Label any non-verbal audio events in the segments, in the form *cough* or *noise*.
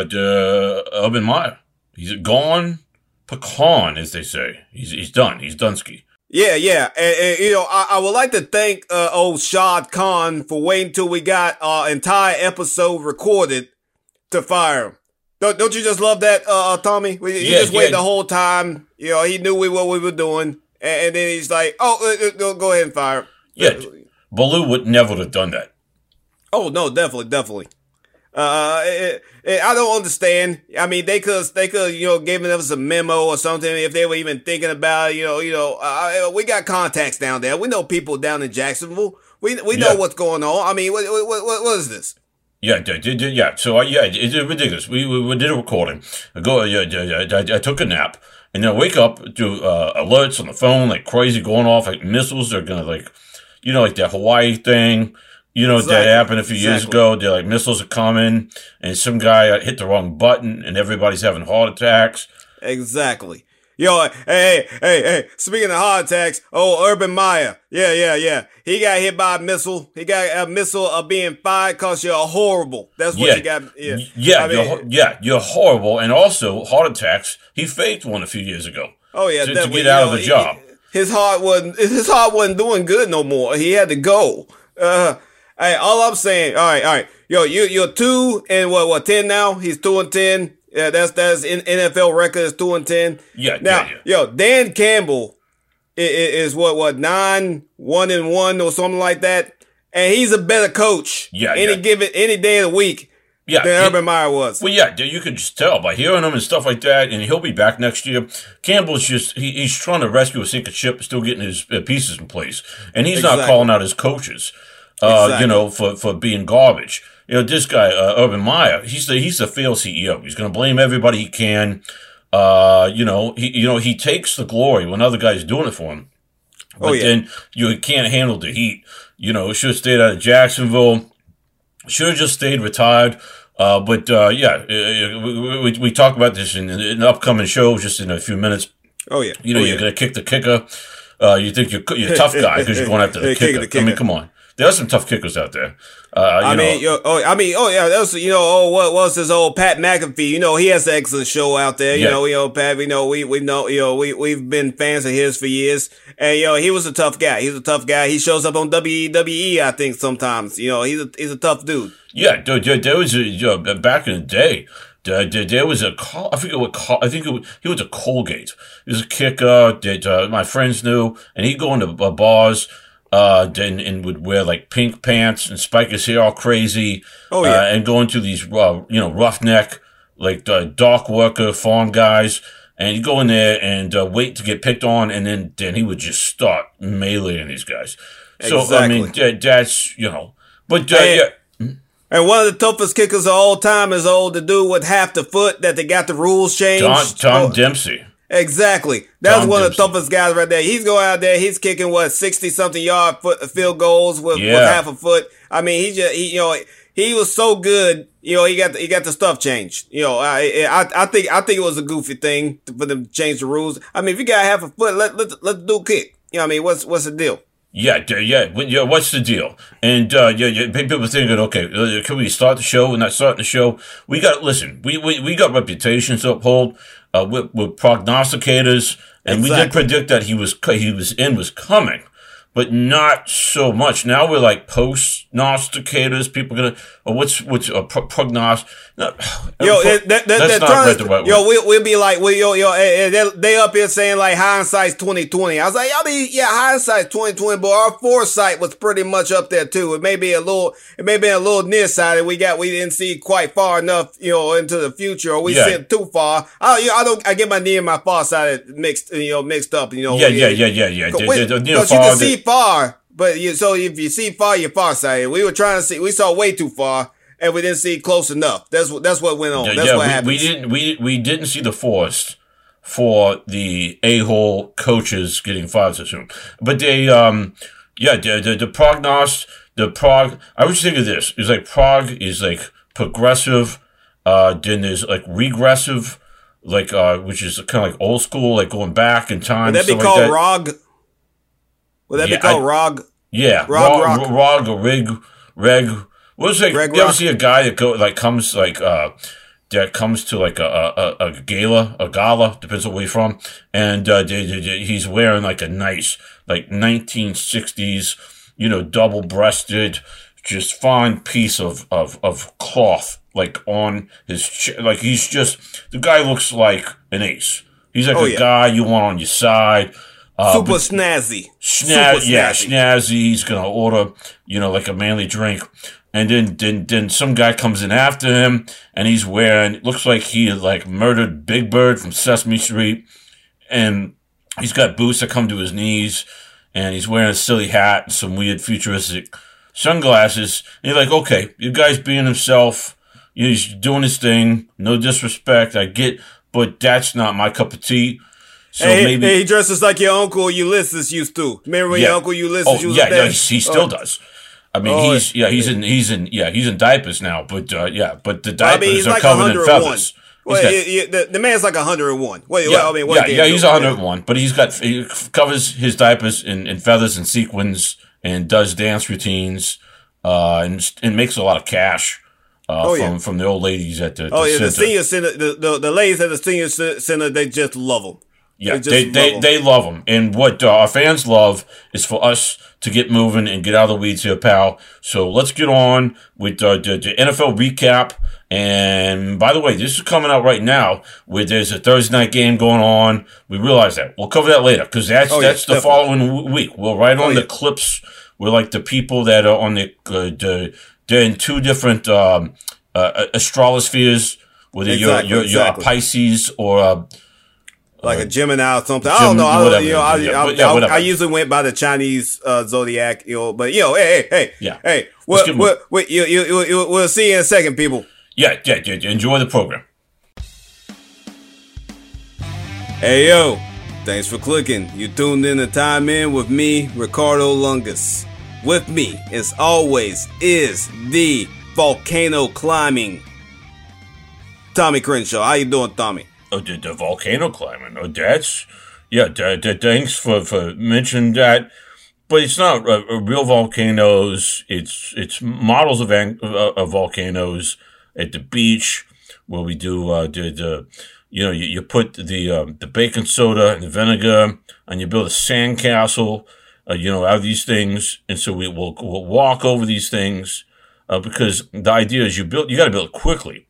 uh, Urban Meyer. He's gone pecan, as they say. He's he's done. He's Dunsky. Yeah, yeah. And, and, you know, I, I, would like to thank uh, old Shad Khan for waiting till we got our entire episode recorded to fire him. Don't, don't you just love that, uh, uh Tommy? He yeah, just waited yeah. the whole time. You know, he knew we what we were doing, and, and then he's like, "Oh, uh, uh go ahead and fire." Him. Yeah, Baloo would never have done that. Oh no, definitely, definitely. Uh, it, it, I don't understand. I mean, they could, they could, you know, giving us a memo or something if they were even thinking about, you know, you know, uh, we got contacts down there. We know people down in Jacksonville. We we know yeah. what's going on. I mean, what what, what, what is this? Yeah, yeah. So uh, yeah, it's ridiculous. We, we, we did a recording. I go, yeah, yeah, I, I took a nap, and then I wake up to uh, alerts on the phone like crazy going off, like missiles They're gonna like, you know, like that Hawaii thing you know, exactly. that happened a few exactly. years ago. They're like missiles are coming, and some guy hit the wrong button, and everybody's having heart attacks. Exactly. Yo, hey, hey, hey, speaking of heart attacks, oh, Urban Meyer. Yeah, yeah, yeah. He got hit by a missile. He got a missile of being fired because you're horrible. That's what yeah. you got. Yeah, yeah, I mean, you're, yeah, you're horrible. And also, heart attacks. He faked one a few years ago. Oh, yeah, to, to get out know, of the job. He, his heart wasn't, his heart wasn't doing good no more. He had to go. Uh, Hey, all I'm saying, all right, all right, yo, you you're two and what what ten now? He's two and ten. Yeah, that's that's in NFL record is two and ten. Yeah. Now, yeah, yeah. yo, Dan Campbell is, is what what nine one and one or something like that, and he's a better coach. Yeah. Any yeah. given any day of the week. Yeah, than Urban Meyer was. Well, yeah, you could just tell by hearing him and stuff like that, and he'll be back next year. Campbell's just he, he's trying to rescue a sinking ship, still getting his uh, pieces in place, and he's exactly. not calling out his coaches uh, exactly. you know, for, for being garbage. You know, this guy, uh, Urban Meyer, he's the, he's the failed CEO. He's going to blame everybody he can. Uh, you know, he, you know, he takes the glory when other guys doing it for him. Oh, but oh, yeah. then you can't handle the heat. You know, should have stayed out of Jacksonville. Should have just stayed retired. Uh, but, uh, yeah, uh, we, we, we, talk about this in, in an upcoming show just in a few minutes. Oh, yeah. You know, oh, you're going to kick the kicker. Uh, you think you're, you're a tough guy because you're going after the, *laughs* kicker. the kicker. I mean, come on there are some tough kickers out there. Uh, I mean, yo, oh, I mean, oh yeah, that's you know, oh, what was his old Pat McAfee? You know, he has an excellent show out there. You yeah. know, you know, Pat. You know, we we know, you know, we we've been fans of his for years, and you know, he was a tough guy. He's a tough guy. He shows up on WWE, I think sometimes. You know, he's a he's a tough dude. Yeah, there, there was a, you know, back in the day. There, there, was a call, I forget what call, I think it was, he was a Colgate. He was a kicker that uh, my friends knew, and he'd go into bars uh, and, and would wear like pink pants and spike his hair all crazy. Oh yeah, uh, and go into these uh, you know roughneck like the dock worker farm guys, and you go in there and uh, wait to get picked on, and then then he would just start meleeing these guys. Exactly. So. I mean that, that's you know, but uh, and, yeah. And one of the toughest kickers of all time is old to do with half the foot that they got the rules changed. Tom, Tom oh. Dempsey. Exactly. That's one of the toughest guys right there. He's going out there. He's kicking what sixty something yard foot field goals with, yeah. with half a foot. I mean, he just he, you know he was so good. You know, he got the, he got the stuff changed. You know, I, I I think I think it was a goofy thing for them to change the rules. I mean, if you got half a foot, let let let the dude kick. You know, what I mean, what's what's the deal? Yeah, yeah, yeah. What's the deal? And uh, yeah, yeah, people thinking, okay, uh, can we start the show? We're not starting the show. We got listen. We we, we got reputations to uphold uh, with, with prognosticators, and exactly. we did predict that he was he was in was coming but not so much. Now we're like post prognosticators. People gonna, or what's, what's, a pro- prognost, *sighs* yo, that, that, that's not right the right Yo, we, we'll be like, we, yo, yo, eh, eh, they, up here saying like hindsight's 2020. I was like, I mean, yeah, hindsight's 2020, but our foresight was pretty much up there too. It may be a little, it may be a little nearsighted. We got, we didn't see quite far enough, you know, into the future, or we yeah. see too far. I, you know, I don't, I get my near and my far side mixed, you know, mixed up, you know. Yeah, yeah, yeah, yeah, yeah. Because you can see far, but you, so if you see far, you're farsighted. We were trying to see, we saw way too far and we didn't see close enough. That's what, that's what went on. That's yeah, what we, happened. We didn't, we, we didn't see the forest for the a-hole coaches getting fired so soon. But they, um, yeah, the, the, the prognost, the prog, I was thinking of this. It's like prog is like progressive, uh, then there's like regressive, like, uh, which is kind of like old school, like going back in time. Would that be called like that. ROG? Would that yeah, be called I, ROG? Yeah, ROG, ROG, ROG or RIG, REG. What's like? Greg you ever see a guy that go like comes like uh that comes to like a, a, a gala, a gala, depends on where you're from, and uh, he's wearing like a nice, like 1960s, you know, double breasted, just fine piece of, of, of cloth, like on his, ch- like he's just, the guy looks like an ace. He's like oh, a yeah. guy you want on your side. Uh, Super snazzy. Snaz- Super yeah, snazzy. snazzy. He's gonna order, you know, like a manly drink and then then then some guy comes in after him and he's wearing looks like he like murdered Big Bird from Sesame Street and he's got boots that come to his knees and he's wearing a silly hat and some weird futuristic sunglasses and you're like okay you guy's being himself he's doing his thing no disrespect I get but that's not my cup of tea so hey, maybe hey, he dresses like your uncle Ulysses used to. Remember when yeah. your uncle Ulysses oh, used yeah? Yeah, he still oh. does. I mean, oh, he's yeah, he's in he's in yeah, he's in diapers now, but uh, yeah, but the diapers I mean, are like covered in feathers. Well, got, he, he, the, the man's like 101. Wait, yeah, I mean, yeah, yeah, he's 101, but he's got he covers his diapers in, in feathers and sequins and does dance routines, uh, and and makes a lot of cash. Uh, oh, from, yeah. from the old ladies at the, the oh yeah center. the senior center the, the, the ladies at the senior center they just love him yeah, they they, they, they, love them. And what uh, our fans love is for us to get moving and get out of the weeds here, pal. So let's get on with uh, the, the NFL recap. And by the way, this is coming out right now where there's a Thursday night game going on. We realize that. We'll cover that later because that's, oh, that's the definitely. following week. We'll write on oh, the yeah. clips. We're like the people that are on the, uh, the they're in two different um, uh, astrolospheres, whether exactly, you're, you're, exactly. you're a Pisces or like a Gemini or something. I don't know. I, you know, I, yeah, I, yeah, I, usually went by the Chinese uh, zodiac, you know. But you know, hey, hey, hey, yeah, hey, we'll, we'll, we'll, you, you, you, we'll see you in a second, people. Yeah, yeah, yeah. Enjoy the program. Hey yo, thanks for clicking. You tuned in to Time In with me, Ricardo Lungus. With me, as always, is the volcano climbing Tommy Crenshaw. How you doing, Tommy? Oh, the, the volcano climbing. Oh, that's yeah. Thanks for for mentioning that. But it's not uh, uh real volcanoes. It's it's models of, uh, of volcanoes at the beach where we do uh, the, the you know you, you put the um, the baking soda and the vinegar and you build a sandcastle. Uh, you know out of these things, and so we will we'll walk over these things uh, because the idea is you build you got to build quickly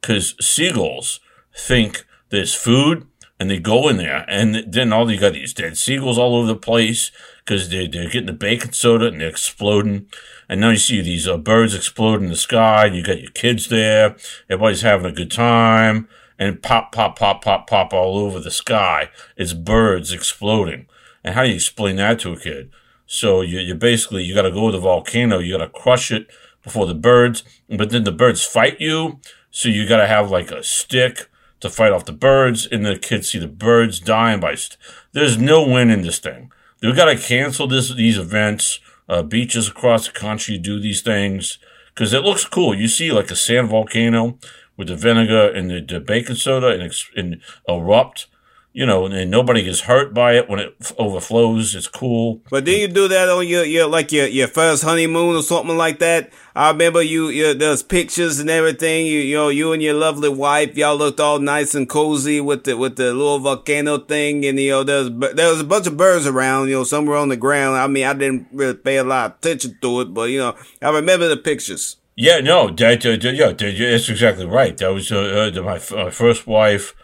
because seagulls think there's food, and they go in there, and then all you got these dead seagulls all over the place because they're, they're getting the baking soda and they're exploding. And now you see these uh, birds explode in the sky, and you got your kids there. Everybody's having a good time, and pop, pop, pop, pop, pop all over the sky. It's birds exploding. And how do you explain that to a kid? So you, you basically you got to go to the volcano, you got to crush it before the birds, but then the birds fight you. So you got to have like a stick to fight off the birds, and the kids see the birds dying by. St- There's no win in this thing. We've got to cancel this these events. Uh, beaches across the country do these things because it looks cool. You see like a sand volcano with the vinegar and the, the baking soda and, and erupt you know, and nobody gets hurt by it when it f- overflows. It's cool. But then you do that on your, your like your, your first honeymoon or something like that? I remember you, you there's pictures and everything. You, you know, you and your lovely wife, y'all looked all nice and cozy with the with the little volcano thing, and you know, there's there was a bunch of birds around. You know, some were on the ground. I mean, I didn't really pay a lot of attention to it, but you know, I remember the pictures. Yeah, no, that, uh, yeah, that's exactly right. That was uh, uh, my, my first wife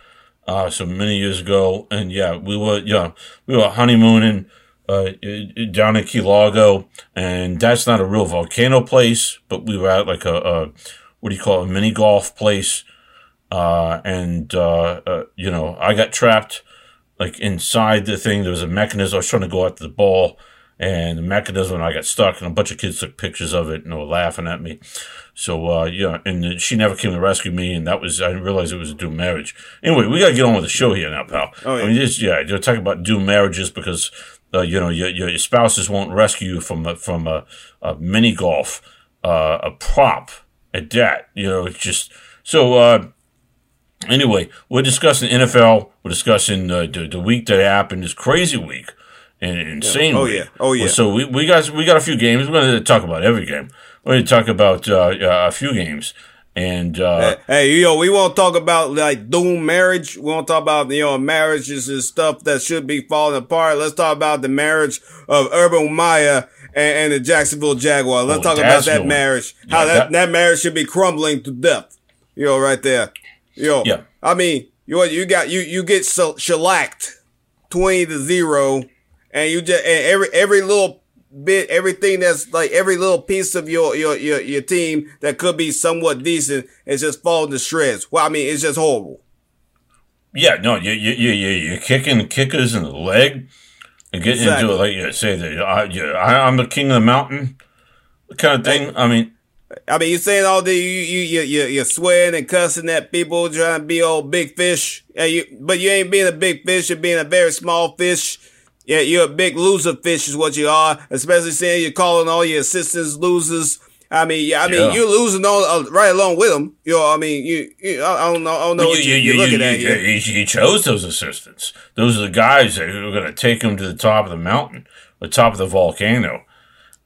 uh, so many years ago, and yeah, we were yeah we were honeymooning uh, down in Key Largo, and that's not a real volcano place, but we were at like a, a what do you call it, a mini golf place, uh, and uh, uh, you know I got trapped like inside the thing. There was a mechanism. I was trying to go after the ball, and the mechanism, and I got stuck, and a bunch of kids took pictures of it and were laughing at me. So, uh, yeah, and she never came to rescue me, and that was, I didn't realize it was a doomed marriage. Anyway, we gotta get on with the show here now, pal. Oh, yeah. I mean, just, yeah, you're talking about doomed marriages because, uh, you know, your, your spouses won't rescue you from, a, from a, a mini golf, uh, a prop at that, you know, it's just, so, uh, anyway, we're discussing NFL, we're discussing, uh, the, the week that happened, this crazy week and insane. Yeah. Oh yeah, oh yeah. So we, we got we got a few games. We're going to talk about every game. We're talk about uh, a few games, And uh, hey, you know, we won't talk about like doom marriage. We won't talk about you know marriages and stuff that should be falling apart. Let's talk about the marriage of Urban Meyer and, and the Jacksonville Jaguar. Let's oh, talk about that marriage. Yeah, how that, that, that marriage should be crumbling to death. You know, right there. You know, yeah. I mean, you you got you you get so shellacked twenty to zero, and you just and every every little bit, everything that's like every little piece of your, your, your, your team that could be somewhat decent is just falling to shreds. Well, I mean, it's just horrible. Yeah, no, you, you, you, you're kicking kickers in the leg and getting exactly. into it, like you say that I, I, I'm the king of the mountain kind of thing. I mean, I mean, you're saying all the you you you you're swearing and cussing at people trying to be old big fish, and you but you ain't being a big fish. You're being a very small fish yeah, you're a big loser fish is what you are, especially seeing you're calling all your assistants losers. I mean, yeah, I mean, yeah. you're losing all uh, right along with them. You know, I mean, you, you I don't know, I don't know what you, you, are looking at. He, he chose those assistants. Those are the guys that are going to take him to the top of the mountain, the top of the volcano.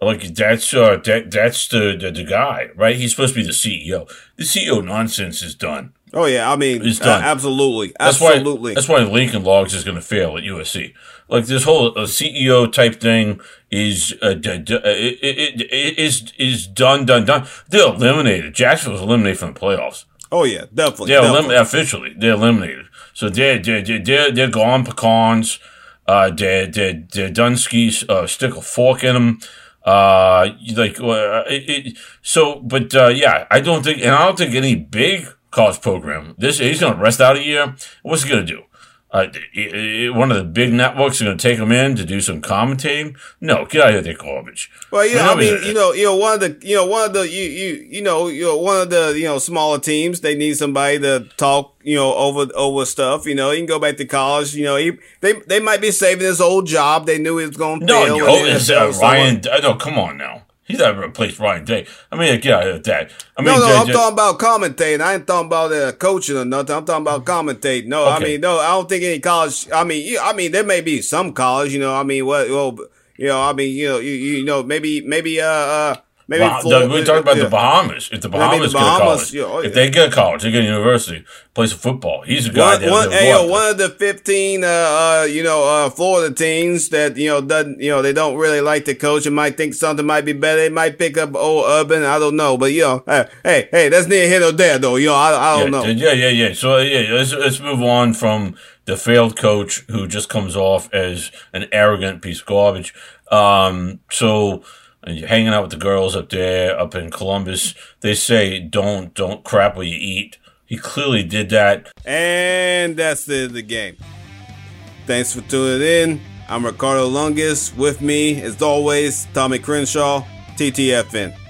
Like that's uh, that that's the, the, the guy, right? He's supposed to be the CEO. The CEO nonsense is done. Oh yeah, I mean, it's done. Uh, absolutely, absolutely. That's why that's why Lincoln Logs is going to fail at USC like this whole uh, CEO type thing is uh, d- d- it, it, it is is done done done. They're eliminated. Jacksonville's eliminated from the playoffs. Oh yeah, definitely. They're definitely. Elim- officially they're eliminated. So they're they're they're, they're gone pecans. Uh, they're they're, they're Dunskies uh, stick a fork in them. Uh, like uh, it, it, so, but uh, yeah, I don't think, and I don't think any big college program. This he's going to rest out a year. What's he going to do? Uh, one of the big networks are going to take him in to do some commentating. No, get out of here, garbage. Well, you know, I mean, you know, you know, one of the, you know, one of the, you, you, you know, you know, one of the, you know, smaller teams, they need somebody to talk, you know, over, over stuff. You know, he can go back to college. You know, he, they, they might be saving his old job. They knew he was going to no, fail. No, uh, Ryan. No, come on now. He's not replaced Ryan Day. I mean, get out of that. I mean, no, no, I'm talking about commentating. I ain't talking about uh, coaching or nothing. I'm talking about commentating. No, okay. I mean, no, I don't think any college. I mean, I mean, there may be some college. You know, I mean, what? Well, you know, I mean, you know, you, you know, maybe, maybe, uh, uh Maybe bah- Florida, we're talking about yeah. the Bahamas. If the Bahamas, the Bahamas get a college, yeah, oh, yeah. if they get a college, they get a university, play some football. He's a guy. One, one, hey, yo, one of the fifteen, uh, uh, you know, uh, Florida teams that you know doesn't, you know, they don't really like the coach and might think something might be better. They might pick up old Urban. I don't know, but you know, hey, hey, hey that's near here or there, though. You know, I, I don't know. Yeah, yeah, yeah. So yeah, let's let's move on from the failed coach who just comes off as an arrogant piece of garbage. Um, so and you're hanging out with the girls up there, up in Columbus. They say don't don't crap what you eat. He clearly did that. And that's the end of the game. Thanks for tuning in. I'm Ricardo Lungus. With me, as always, Tommy Crenshaw, TTFN.